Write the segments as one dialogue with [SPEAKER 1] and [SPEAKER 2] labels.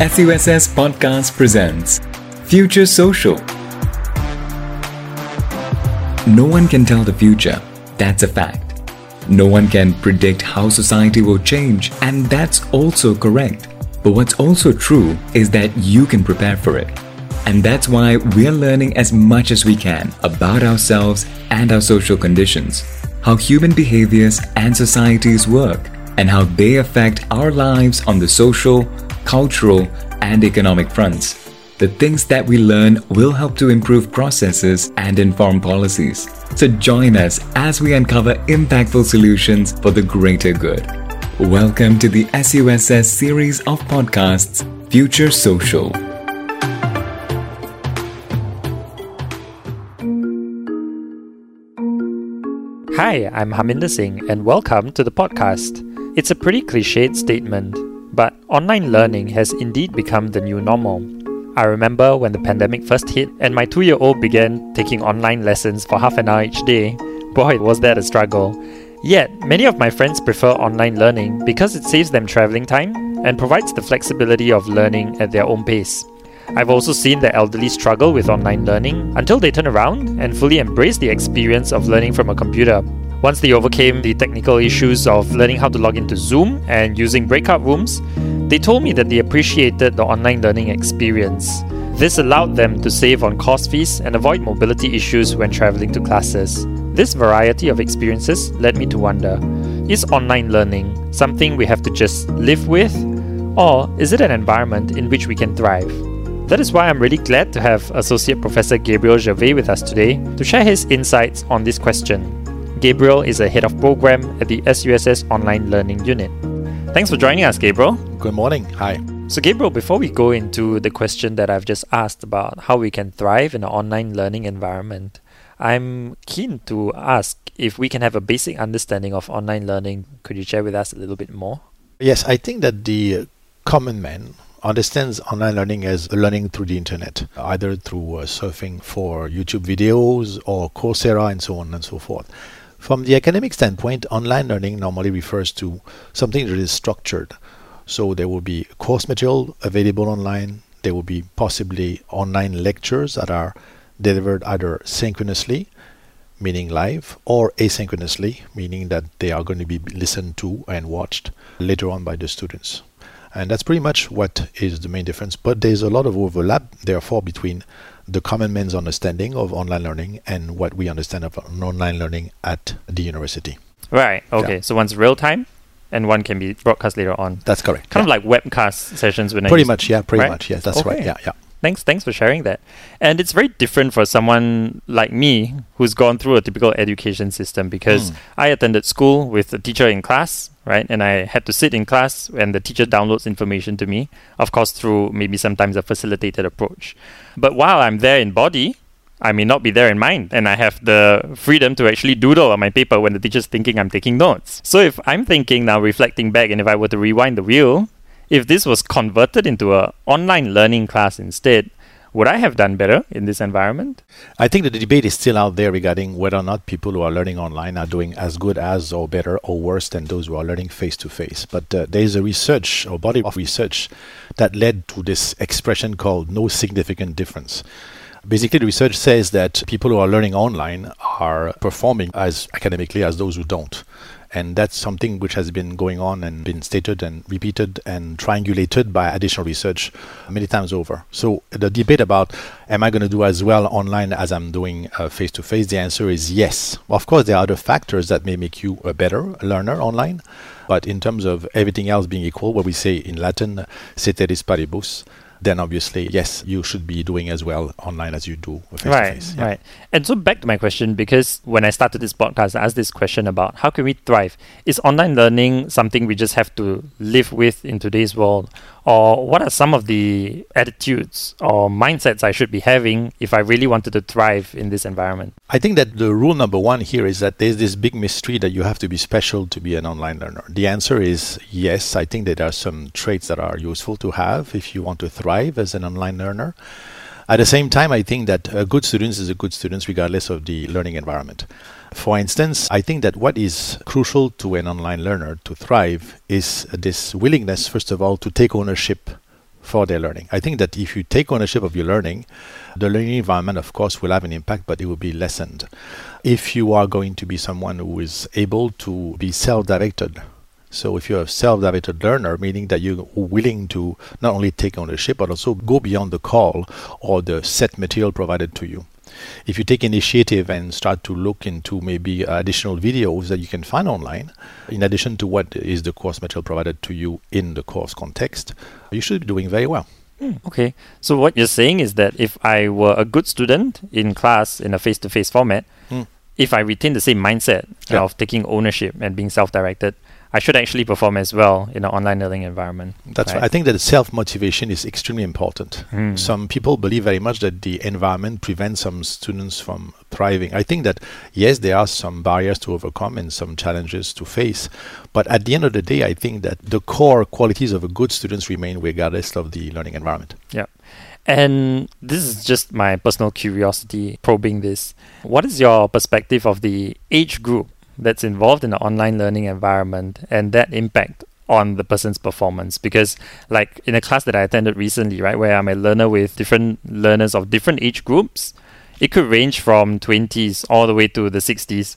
[SPEAKER 1] SUSS Podcast presents Future Social. No one can tell the future, that's a fact. No one can predict how society will change, and that's also correct. But what's also true is that you can prepare for it. And that's why we're learning as much as we can about ourselves and our social conditions, how human behaviors and societies work, and how they affect our lives on the social, cultural, and economic fronts. The things that we learn will help to improve processes and inform policies. So join us as we uncover impactful solutions for the greater good. Welcome to the SUSS series of podcasts, Future Social.
[SPEAKER 2] Hi, I'm Haminder Singh, and welcome to the podcast. It's a pretty cliched statement, but online learning has indeed become the new normal. I remember when the pandemic first hit and my two year old began taking online lessons for half an hour each day. Boy, was that a struggle. Yet, many of my friends prefer online learning because it saves them traveling time and provides the flexibility of learning at their own pace. I've also seen the elderly struggle with online learning until they turn around and fully embrace the experience of learning from a computer. Once they overcame the technical issues of learning how to log into Zoom and using breakout rooms, they told me that they appreciated the online learning experience. This allowed them to save on course fees and avoid mobility issues when traveling to classes. This variety of experiences led me to wonder is online learning something we have to just live with, or is it an environment in which we can thrive? That is why I'm really glad to have Associate Professor Gabriel Gervais with us today to share his insights on this question. Gabriel is a head of program at the SUSS Online Learning Unit. Thanks for joining us, Gabriel.
[SPEAKER 3] Good morning. Hi.
[SPEAKER 2] So, Gabriel, before we go into the question that I've just asked about how we can thrive in an online learning environment, I'm keen to ask if we can have a basic understanding of online learning. Could you share with us a little bit more?
[SPEAKER 3] Yes, I think that the common man understands online learning as learning through the internet, either through uh, surfing for YouTube videos or Coursera and so on and so forth. From the academic standpoint, online learning normally refers to something that is structured. So there will be course material available online, there will be possibly online lectures that are delivered either synchronously, meaning live, or asynchronously, meaning that they are going to be listened to and watched later on by the students. And that's pretty much what is the main difference. But there's a lot of overlap, therefore, between the common man's understanding of online learning and what we understand of online learning at the university.
[SPEAKER 2] Right. Okay. Yeah. So one's real time, and one can be broadcast later on.
[SPEAKER 3] That's correct.
[SPEAKER 2] Kind yeah. of like webcast sessions when I
[SPEAKER 3] pretty much. Yeah. Pretty right? much. Yes. That's okay. right. Yeah. Yeah.
[SPEAKER 2] Thanks, thanks for sharing that. And it's very different for someone like me who's gone through a typical education system because mm. I attended school with a teacher in class, right? And I had to sit in class and the teacher downloads information to me, of course, through maybe sometimes a facilitated approach. But while I'm there in body, I may not be there in mind, and I have the freedom to actually doodle on my paper when the teacher's thinking I'm taking notes. So if I'm thinking now, reflecting back, and if I were to rewind the wheel, if this was converted into a online learning class instead, would I have done better in this environment?
[SPEAKER 3] I think that the debate is still out there regarding whether or not people who are learning online are doing as good as or better or worse than those who are learning face to face. But uh, there is a research or body of research that led to this expression called no significant difference. Basically, the research says that people who are learning online are performing as academically as those who don't. And that's something which has been going on and been stated and repeated and triangulated by additional research many times over. So the debate about am I going to do as well online as I'm doing face to face, the answer is yes. Of course, there are other factors that may make you a better learner online. But in terms of everything else being equal, what we say in Latin, ceteris paribus, then obviously, yes, you should be doing as well online as you do face
[SPEAKER 2] right,
[SPEAKER 3] face.
[SPEAKER 2] Yeah. Right. And so back to my question, because when I started this podcast, I asked this question about how can we thrive? Is online learning something we just have to live with in today's world? Or what are some of the attitudes or mindsets I should be having if I really wanted to thrive in this environment?
[SPEAKER 3] I think that the rule number one here is that there's this big mystery that you have to be special to be an online learner. The answer is yes. I think that there are some traits that are useful to have if you want to thrive as an online learner. At the same time, I think that a good student is a good student regardless of the learning environment. For instance, I think that what is crucial to an online learner to thrive is this willingness, first of all, to take ownership for their learning. I think that if you take ownership of your learning, the learning environment, of course, will have an impact, but it will be lessened. If you are going to be someone who is able to be self directed, so if you're a self-directed learner, meaning that you're willing to not only take ownership but also go beyond the call or the set material provided to you. If you take initiative and start to look into maybe additional videos that you can find online, in addition to what is the course material provided to you in the course context, you should be doing very well.
[SPEAKER 2] Mm, okay. So what you're saying is that if I were a good student in class in a face-to-face format, mm. if I retain the same mindset yeah. of taking ownership and being self-directed, I should actually perform as well in an online learning environment.
[SPEAKER 3] That's right. right. I think that self motivation is extremely important. Mm. Some people believe very much that the environment prevents some students from thriving. I think that yes, there are some barriers to overcome and some challenges to face, but at the end of the day, I think that the core qualities of a good student remain regardless of the learning environment.
[SPEAKER 2] Yeah. And this is just my personal curiosity probing this. What is your perspective of the age group that's involved in the online learning environment and that impact on the person's performance. Because like in a class that I attended recently right where I'm a learner with different learners of different age groups it could range from 20s all the way to the 60s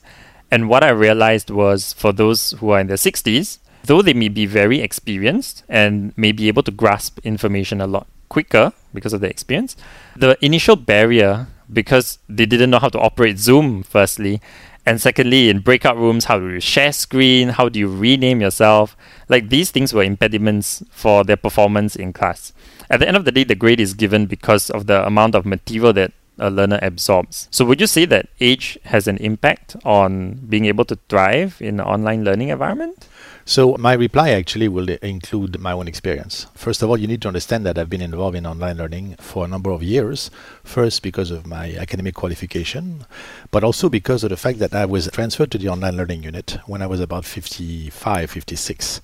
[SPEAKER 2] and what I realized was for those who are in their 60s though they may be very experienced and may be able to grasp information a lot quicker because of their experience the initial barrier because they didn't know how to operate Zoom firstly and secondly, in breakout rooms, how do you share screen? How do you rename yourself? Like these things were impediments for their performance in class. At the end of the day, the grade is given because of the amount of material that a learner absorbs. So, would you say that age has an impact on being able to thrive in an online learning environment?
[SPEAKER 3] So my reply actually will include my own experience. First of all, you need to understand that I've been involved in online learning for a number of years. First, because of my academic qualification, but also because of the fact that I was transferred to the online learning unit when I was about 55, 56.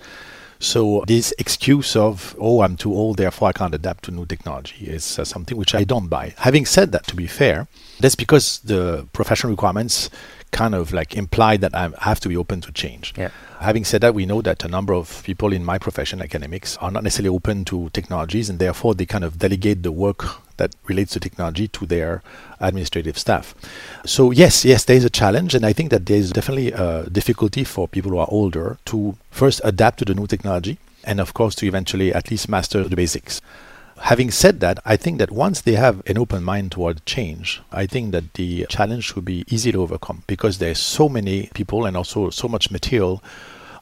[SPEAKER 3] So this excuse of, oh, I'm too old, therefore I can't adapt to new technology is uh, something which I don't buy. Having said that, to be fair, that's because the professional requirements kind of like imply that I have to be open to change.
[SPEAKER 2] Yeah.
[SPEAKER 3] Having said that, we know that a number of people in my profession, academics, are not necessarily open to technologies, and therefore they kind of delegate the work that relates to technology to their administrative staff. So yes, yes, there is a challenge, and I think that there is definitely a difficulty for people who are older to first adapt to the new technology, and of course to eventually at least master the basics having said that, I think that once they have an open mind toward change, I think that the challenge will be easy to overcome because there's so many people and also so much material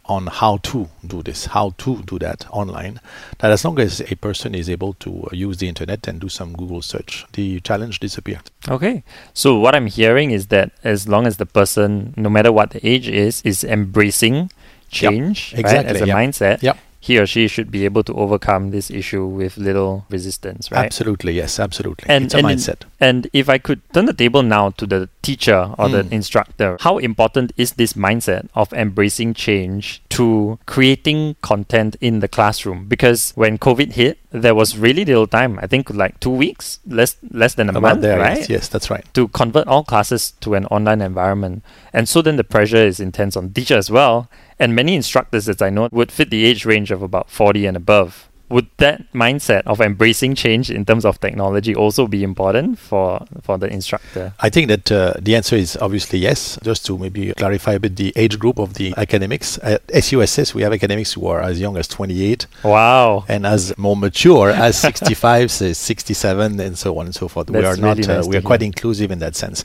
[SPEAKER 3] on how to do this, how to do that online, that as long as a person is able to uh, use the internet and do some Google search, the challenge disappears.
[SPEAKER 2] Okay. So what I'm hearing is that as long as the person, no matter what the age is, is embracing change
[SPEAKER 3] yep, exactly,
[SPEAKER 2] right, as a
[SPEAKER 3] yep.
[SPEAKER 2] mindset,
[SPEAKER 3] yep
[SPEAKER 2] he or she should be able to overcome this issue with little resistance, right?
[SPEAKER 3] Absolutely, yes, absolutely. And, it's a and mindset.
[SPEAKER 2] And if I could turn the table now to the teacher or mm. the instructor, how important is this mindset of embracing change to creating content in the classroom? Because when COVID hit, there was really little time. I think like two weeks, less less than a
[SPEAKER 3] About
[SPEAKER 2] month,
[SPEAKER 3] there,
[SPEAKER 2] right?
[SPEAKER 3] Yes, yes, that's right.
[SPEAKER 2] To convert all classes to an online environment, and so then the pressure is intense on teacher as well. And many instructors, as I know, would fit the age range of about 40 and above would that mindset of embracing change in terms of technology also be important for for the instructor?
[SPEAKER 3] I think that uh, the answer is obviously yes. Just to maybe clarify a bit the age group of the academics. At SUSS, we have academics who are as young as 28.
[SPEAKER 2] Wow.
[SPEAKER 3] And as more mature as 65, 67, and so on and so forth.
[SPEAKER 2] That's
[SPEAKER 3] we are
[SPEAKER 2] really
[SPEAKER 3] not.
[SPEAKER 2] Nice
[SPEAKER 3] uh, we are quite inclusive in that sense.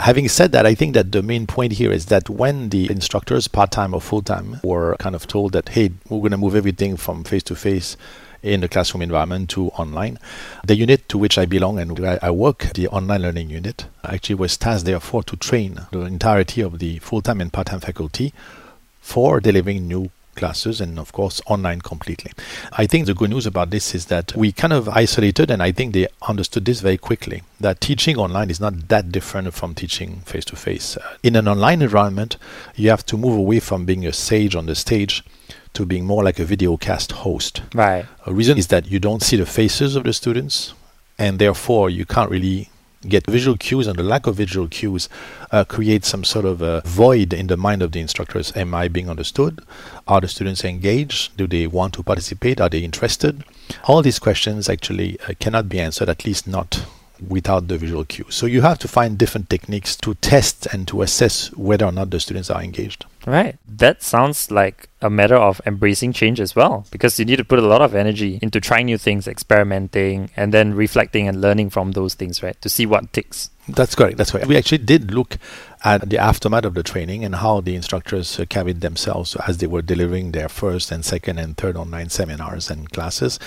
[SPEAKER 3] Having said that, I think that the main point here is that when the instructors, part time or full time, were kind of told that, hey, we're going to move everything from face to face in the classroom environment to online. The unit to which I belong and where I work, the online learning unit, actually was tasked therefore to train the entirety of the full-time and part-time faculty for delivering new classes and of course online completely. I think the good news about this is that we kind of isolated and I think they understood this very quickly that teaching online is not that different from teaching face to face. In an online environment, you have to move away from being a sage on the stage to being more like a video cast host.
[SPEAKER 2] Right.
[SPEAKER 3] A reason is that you don't see the faces of the students, and therefore you can't really get visual cues and the lack of visual cues uh, creates some sort of a void in the mind of the instructors. Am I being understood? Are the students engaged? Do they want to participate? Are they interested? All these questions actually uh, cannot be answered, at least not without the visual cue. So you have to find different techniques to test and to assess whether or not the students are engaged.
[SPEAKER 2] Right. That sounds like a matter of embracing change as well, because you need to put a lot of energy into trying new things, experimenting, and then reflecting and learning from those things, right? To see what ticks.
[SPEAKER 3] That's correct. That's correct. We actually did look at the aftermath of the training and how the instructors carried themselves as they were delivering their first and second and third online seminars and classes.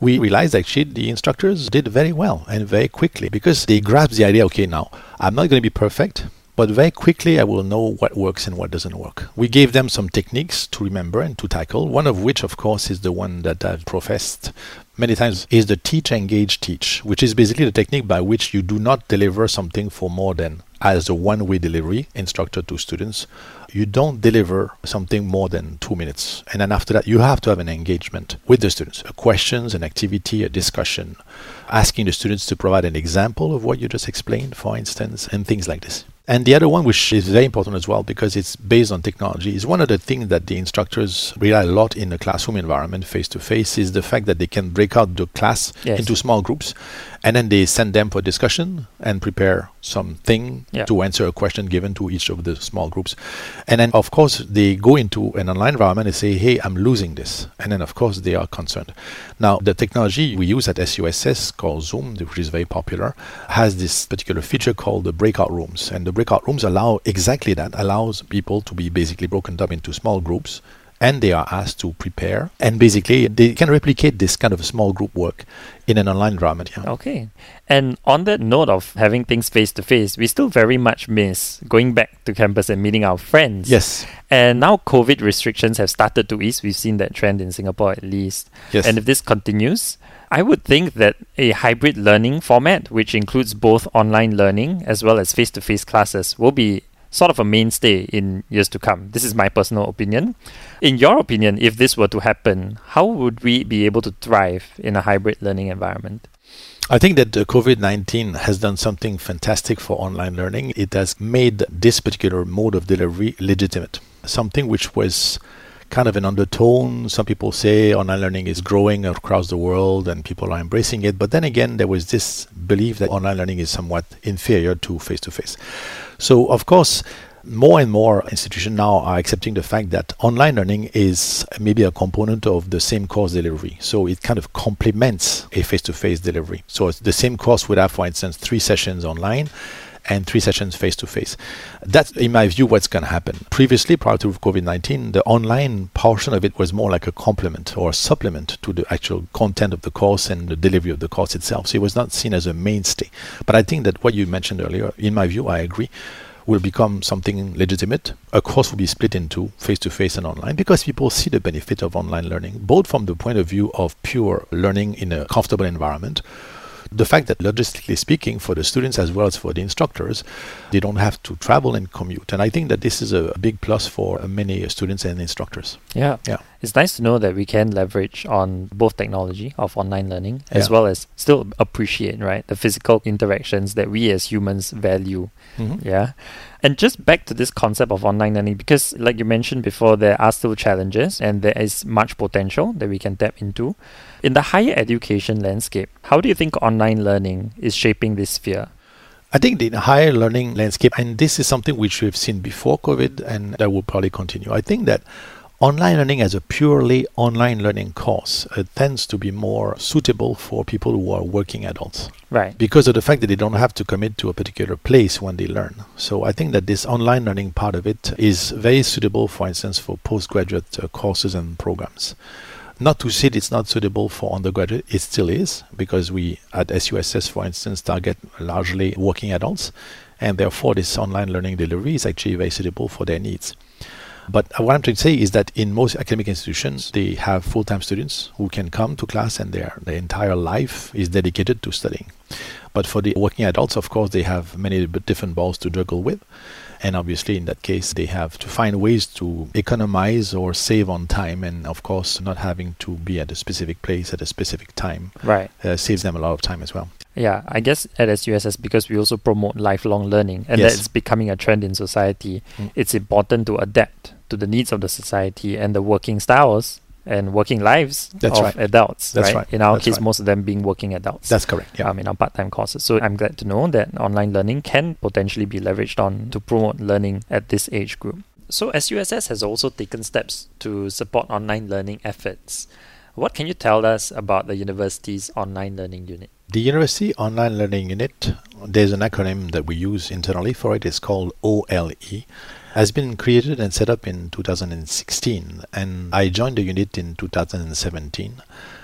[SPEAKER 3] We realized actually the instructors did very well and very quickly because they grasped the idea okay, now I'm not going to be perfect, but very quickly I will know what works and what doesn't work. We gave them some techniques to remember and to tackle, one of which, of course, is the one that I've professed many times is the teach engage teach which is basically the technique by which you do not deliver something for more than as a one way delivery instructor to students you don't deliver something more than two minutes and then after that you have to have an engagement with the students a questions an activity a discussion asking the students to provide an example of what you just explained for instance and things like this and the other one, which is very important as well because it's based on technology, is one of the things that the instructors rely a lot in the classroom environment, face to face, is the fact that they can break out the class yes. into small groups and then they send them for discussion and prepare something yeah. to answer a question given to each of the small groups. And then, of course, they go into an online environment and say, hey, I'm losing this. And then, of course, they are concerned. Now, the technology we use at SUSS called Zoom, which is very popular, has this particular feature called the breakout rooms. And the breakout rooms allow exactly that, allows people to be basically broken up into small groups and they are asked to prepare. And basically, they can replicate this kind of small group work in an online environment. Yeah.
[SPEAKER 2] Okay. And on that note of having things face to face, we still very much miss going back to campus and meeting our friends.
[SPEAKER 3] Yes.
[SPEAKER 2] And now COVID restrictions have started to ease. We've seen that trend in Singapore at least.
[SPEAKER 3] Yes.
[SPEAKER 2] And if this continues, I would think that a hybrid learning format, which includes both online learning as well as face to face classes, will be sort of a mainstay in years to come. This is my personal opinion. In your opinion, if this were to happen, how would we be able to thrive in a hybrid learning environment?
[SPEAKER 3] I think that COVID 19 has done something fantastic for online learning. It has made this particular mode of delivery legitimate, something which was kind of an undertone. Some people say online learning is growing across the world and people are embracing it. But then again, there was this belief that online learning is somewhat inferior to face to face. So, of course, more and more institutions now are accepting the fact that online learning is maybe a component of the same course delivery. So it kind of complements a face to face delivery. So the same course would have, for instance, three sessions online and three sessions face to face. That's, in my view, what's going to happen. Previously, prior to COVID 19, the online portion of it was more like a complement or a supplement to the actual content of the course and the delivery of the course itself. So it was not seen as a mainstay. But I think that what you mentioned earlier, in my view, I agree will become something legitimate. A course will be split into face to face and online because people see the benefit of online learning, both from the point of view of pure learning in a comfortable environment, the fact that logistically speaking for the students as well as for the instructors they don't have to travel and commute. And i think that this is a big plus for many students and instructors.
[SPEAKER 2] Yeah.
[SPEAKER 3] Yeah.
[SPEAKER 2] It's nice to know that we can leverage on both technology of online learning as yeah. well as still appreciate right the physical interactions that we as humans value. Mm-hmm. yeah and just back to this concept of online learning because like you mentioned before there are still challenges and there is much potential that we can tap into in the higher education landscape how do you think online learning is shaping this sphere
[SPEAKER 3] I think the higher learning landscape, and this is something which we've seen before COVID, and that will probably continue. I think that online learning as a purely online learning course uh, tends to be more suitable for people who are working adults.
[SPEAKER 2] Right.
[SPEAKER 3] Because of the fact that they don't have to commit to a particular place when they learn. So I think that this online learning part of it is very suitable, for instance, for postgraduate uh, courses and programs. Not to say it's not suitable for undergraduate, it still is, because we at SUSS, for instance, target largely working adults, and therefore this online learning delivery is actually very suitable for their needs. But what I'm trying to say is that in most academic institutions, they have full-time students who can come to class and their, their entire life is dedicated to studying. But for the working adults, of course, they have many different balls to juggle with. And obviously, in that case, they have to find ways to economize or save on time. And of course, not having to be at a specific place at a specific time
[SPEAKER 2] right.
[SPEAKER 3] Uh, saves them a lot of time as well.
[SPEAKER 2] Yeah, I guess at SUSS, because we also promote lifelong learning and
[SPEAKER 3] Yes.
[SPEAKER 2] that's becoming a trend in society,
[SPEAKER 3] Mm.
[SPEAKER 2] it's important to adapt to the needs of the society and the working styles and working lives
[SPEAKER 3] That's
[SPEAKER 2] of
[SPEAKER 3] right.
[SPEAKER 2] adults.
[SPEAKER 3] That's
[SPEAKER 2] right?
[SPEAKER 3] right.
[SPEAKER 2] In our
[SPEAKER 3] That's
[SPEAKER 2] case,
[SPEAKER 3] right.
[SPEAKER 2] most of them being working adults.
[SPEAKER 3] That's correct. Yeah.
[SPEAKER 2] um, in our part-time courses. So I'm glad to know that online learning can potentially be leveraged on to promote learning at this age group. So SUSS has also taken steps to support online learning efforts. What can you tell us about the university's online learning unit?
[SPEAKER 3] The University Online Learning Unit, there's an acronym that we use internally for it. It's called OLE. Has been created and set up in 2016, and I joined the unit in 2017.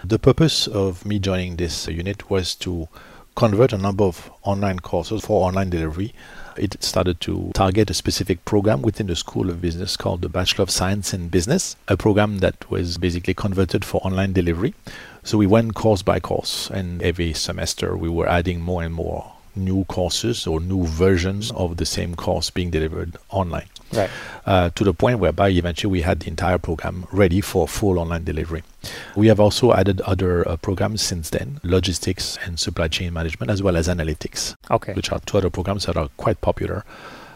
[SPEAKER 3] The purpose of me joining this unit was to convert a number of online courses for online delivery. It started to target a specific program within the School of Business called the Bachelor of Science in Business, a program that was basically converted for online delivery. So we went course by course, and every semester we were adding more and more new courses or new versions of the same course being delivered online
[SPEAKER 2] Right.
[SPEAKER 3] uh, to the point whereby eventually we had the entire program ready for full online delivery. We have also added other uh, programs since then logistics and supply chain management, as well as analytics,
[SPEAKER 2] Okay.
[SPEAKER 3] which are two other programs that are quite popular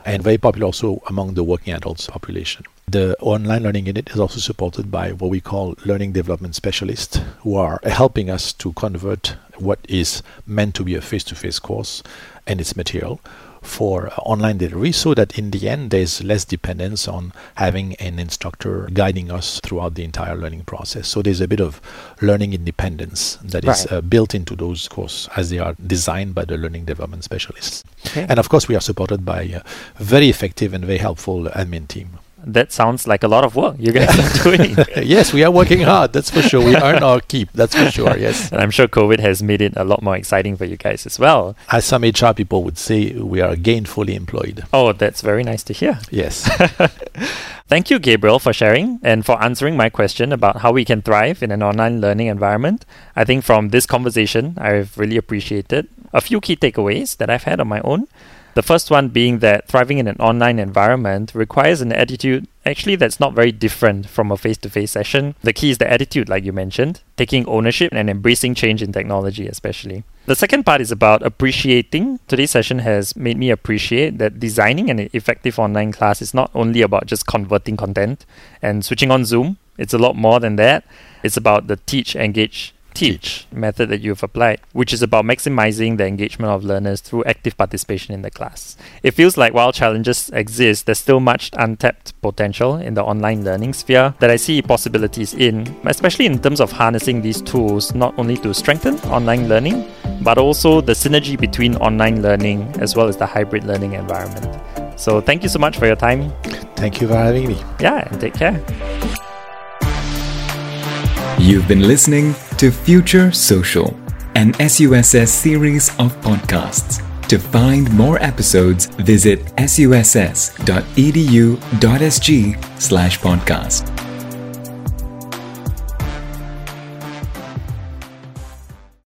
[SPEAKER 3] and very popular also among the working adults population. The online learning unit is also supported by what we call learning development specialists who are helping us to convert what is meant to be a face to face course and its material for online delivery so that in the end there's less dependence on having an instructor guiding us throughout the entire learning process. So there's a bit of learning independence that is
[SPEAKER 2] Right.
[SPEAKER 3] uh, built into those courses as they are designed by the learning development specialists.
[SPEAKER 2] Okay.
[SPEAKER 3] And of course, we are supported by a very effective and very helpful admin team.
[SPEAKER 2] That sounds like a lot of work you guys are doing.
[SPEAKER 3] yes, we are working hard. That's for sure. We earn our keep. That's for sure. Yes.
[SPEAKER 2] and I'm sure COVID has made it a lot more exciting for you guys as well.
[SPEAKER 3] As some HR people would say, we are gainfully employed.
[SPEAKER 2] Oh, that's very nice to hear.
[SPEAKER 3] Yes.
[SPEAKER 2] Thank you, Gabriel, for sharing and for answering my question about how we can thrive in an online learning environment. I think from this conversation, I've really appreciated a few key takeaways that I've had on my own. The first one being that thriving in an online environment requires an attitude actually that's not very different from a face to face session. The key is the attitude, like you mentioned, taking ownership and embracing change in technology, especially. The second part is about appreciating. Today's session has made me appreciate that designing an effective online class is not only about just converting content and switching on Zoom, it's a lot more than that. It's about the teach, engage, teach method that you've applied, which is about maximizing the engagement of learners through active participation in the class. It feels like while challenges exist, there's still much untapped potential in the online learning sphere that I see possibilities in, especially in terms of harnessing these tools not only to strengthen online learning, but also the synergy between online learning as well as the hybrid learning environment. So thank you so much for your time.
[SPEAKER 3] Thank you for having me.
[SPEAKER 2] Yeah, and take care.
[SPEAKER 1] You've been listening to Future Social, an SUSS series of podcasts. To find more episodes, visit suss.edu.sg slash podcast.